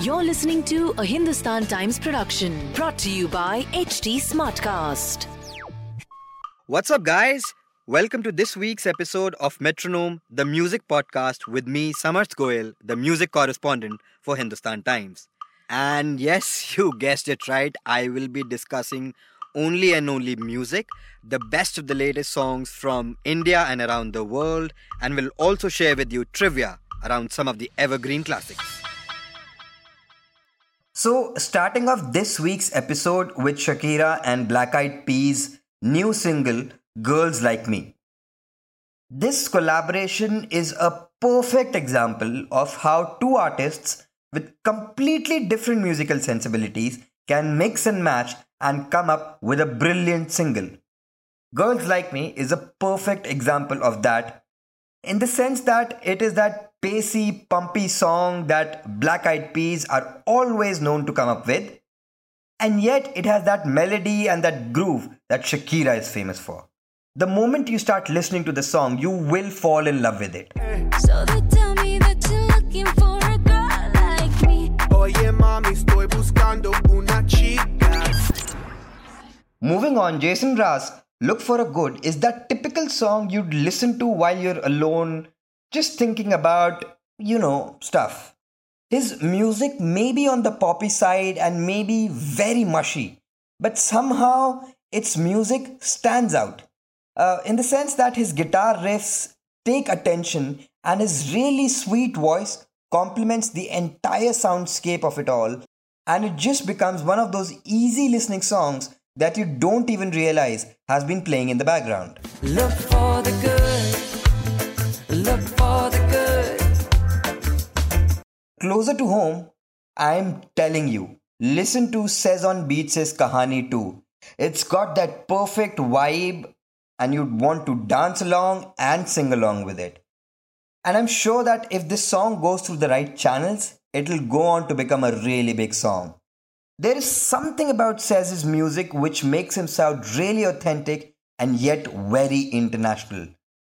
You're listening to a Hindustan Times production brought to you by HT Smartcast. What's up, guys? Welcome to this week's episode of Metronome, the music podcast with me, Samarth Goel, the music correspondent for Hindustan Times. And yes, you guessed it right, I will be discussing only and only music, the best of the latest songs from India and around the world, and will also share with you trivia around some of the evergreen classics. So, starting off this week's episode with Shakira and Black Eyed Peas' new single, Girls Like Me. This collaboration is a perfect example of how two artists with completely different musical sensibilities can mix and match and come up with a brilliant single. Girls Like Me is a perfect example of that in the sense that it is that pacey, pumpy song that Black Eyed Peas are always known to come up with, and yet it has that melody and that groove that Shakira is famous for. The moment you start listening to the song, you will fall in love with it. So they tell me that you're looking for a girl like me. Oye mami, estoy buscando una chica. Moving on, Jason Mraz, Look for a Good is that typical song you'd listen to while you're alone, just thinking about, you know, stuff. His music may be on the poppy side and maybe very mushy, but somehow its music stands out. Uh, in the sense that his guitar riffs take attention and his really sweet voice complements the entire soundscape of it all, and it just becomes one of those easy listening songs that you don't even realize has been playing in the background. Look for the good. Look for the good. Closer to home, I'm telling you, listen to Sez on Beats' Kahani too. It's got that perfect vibe, and you'd want to dance along and sing along with it. And I'm sure that if this song goes through the right channels, it'll go on to become a really big song. There is something about Sez's music which makes him sound really authentic and yet very international.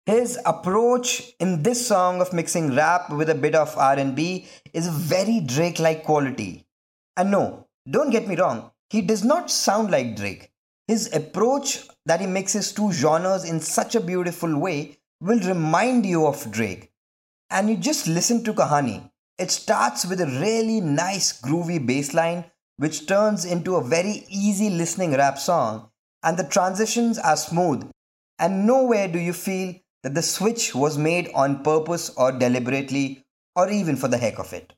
His approach in this song of mixing rap with a bit of R&B is very Drake-like quality. And no, don't get me wrong, he does not sound like Drake. His approach that he mixes two genres in such a beautiful way will remind you of Drake. And you just listen to Kahani. It starts with a really nice groovy bass line which turns into a very easy listening rap song, and the transitions are smooth, and nowhere do you feel that the switch was made on purpose or deliberately or even for the heck of it.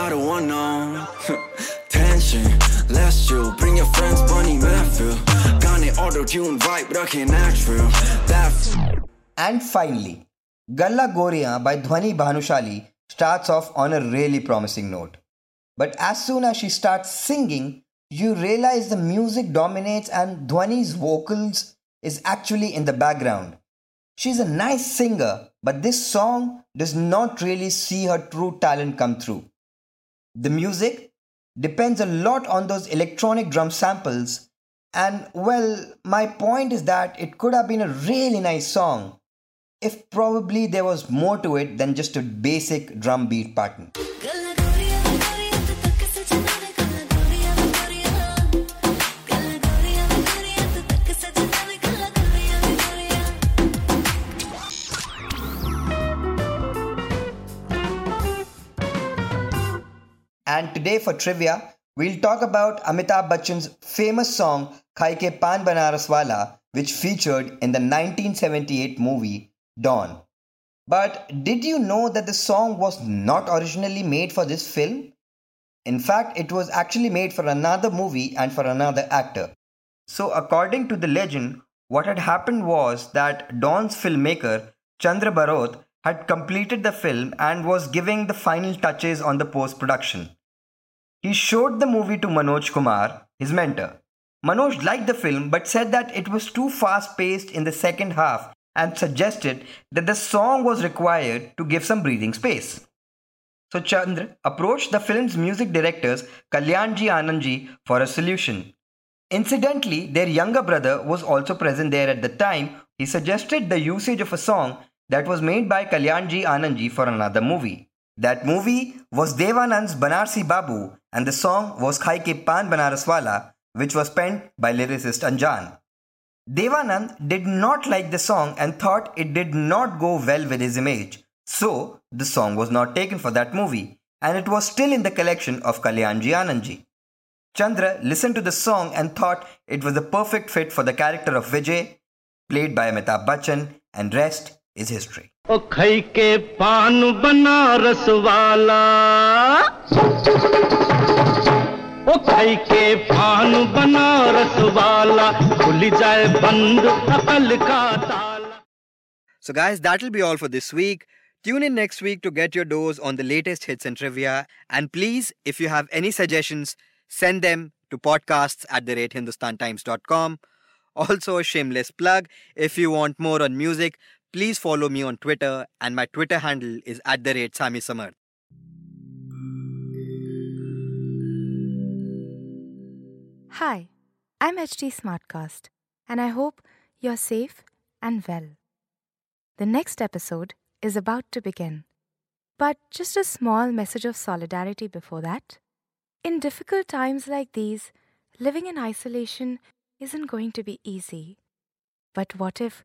I don't want no tension. Let's chill. Bring your friends, Bunny Matthew. Got an auto tune vibe, but I can't act real. That. And finally, Galla Goria by Dhwani Bhanushali starts off on a really promising note. But as soon as she starts singing, you realize the music dominates and Dhwani's vocals is actually in the background. She's a nice singer, but this song does not really see her true talent come through. The music depends a lot on those electronic drum samples, and well, my point is that it could have been a really nice song, if probably there was more to it than just a basic drum beat pattern. And today for trivia, we'll talk about Amitabh Bachchan's famous song Khai Ke Pan Banaras Wala, which featured in the 1978 movie Don. But did you know that the song was not originally made for this film? In fact, it was actually made for another movie and for another actor. So, according to the legend, what had happened was that Don's filmmaker, Chandra had completed the film and was giving the final touches on the post production. He showed the movie to Manoj Kumar, his mentor. Manoj liked the film but said that it was too fast paced in the second half and suggested that the song was required to give some breathing space. So Chandra approached the film's music directors Kalyanji Anandji for a solution. Incidentally, their younger brother was also present there at the time. He suggested the usage of a song that was made by Kalyanji Anandji for another movie. That movie was Dev Anand's Banarsi Babu and the song was Khai Ke Pan Banaraswala which was penned by lyricist Anjaan. Devanand did not like the song and thought it did not go well with his image. So, the song was not taken for that movie and it was still in the collection of Kalyanji Anandji. Chandra listened to the song and thought it was a perfect fit for the character of Vijay, played by Amitabh Bachchan, and rest is history. ओ खई के पान बनारस वाला ओ खई के पान बनारस वाला खुल जाए बंद अकल का ताला So, guys, that'll be all for this week. Tune in next week to get your dose on the latest hits and trivia. And please, if you have any suggestions, send them to podcasts at the rate hindustantimes.com. Also, a shameless plug if you want more on music, please follow me on Twitter, and my Twitter handle is at the rate Sami Samarth. Hi, I'm HT Smartcast, and I hope you're safe and well. The next episode is about to begin. But just a small message of solidarity before that. In difficult times like these, living in isolation isn't going to be easy. But what if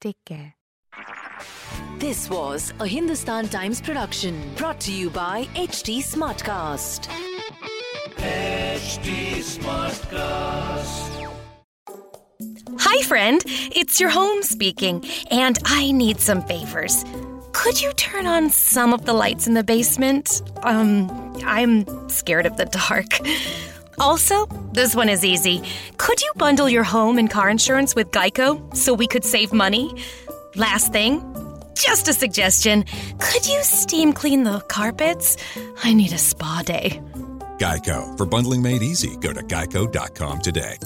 Take care. This was a Hindustan Times production brought to you by HT Smartcast. HT Smartcast. Hi, friend. It's your home speaking, and I need some favors. Could you turn on some of the lights in the basement? Um, I'm scared of the dark. Also, this one is easy. Could you bundle your home and car insurance with Geico so we could save money? Last thing, just a suggestion. Could you steam clean the carpets? I need a spa day. Geico. For bundling made easy, go to geico.com today.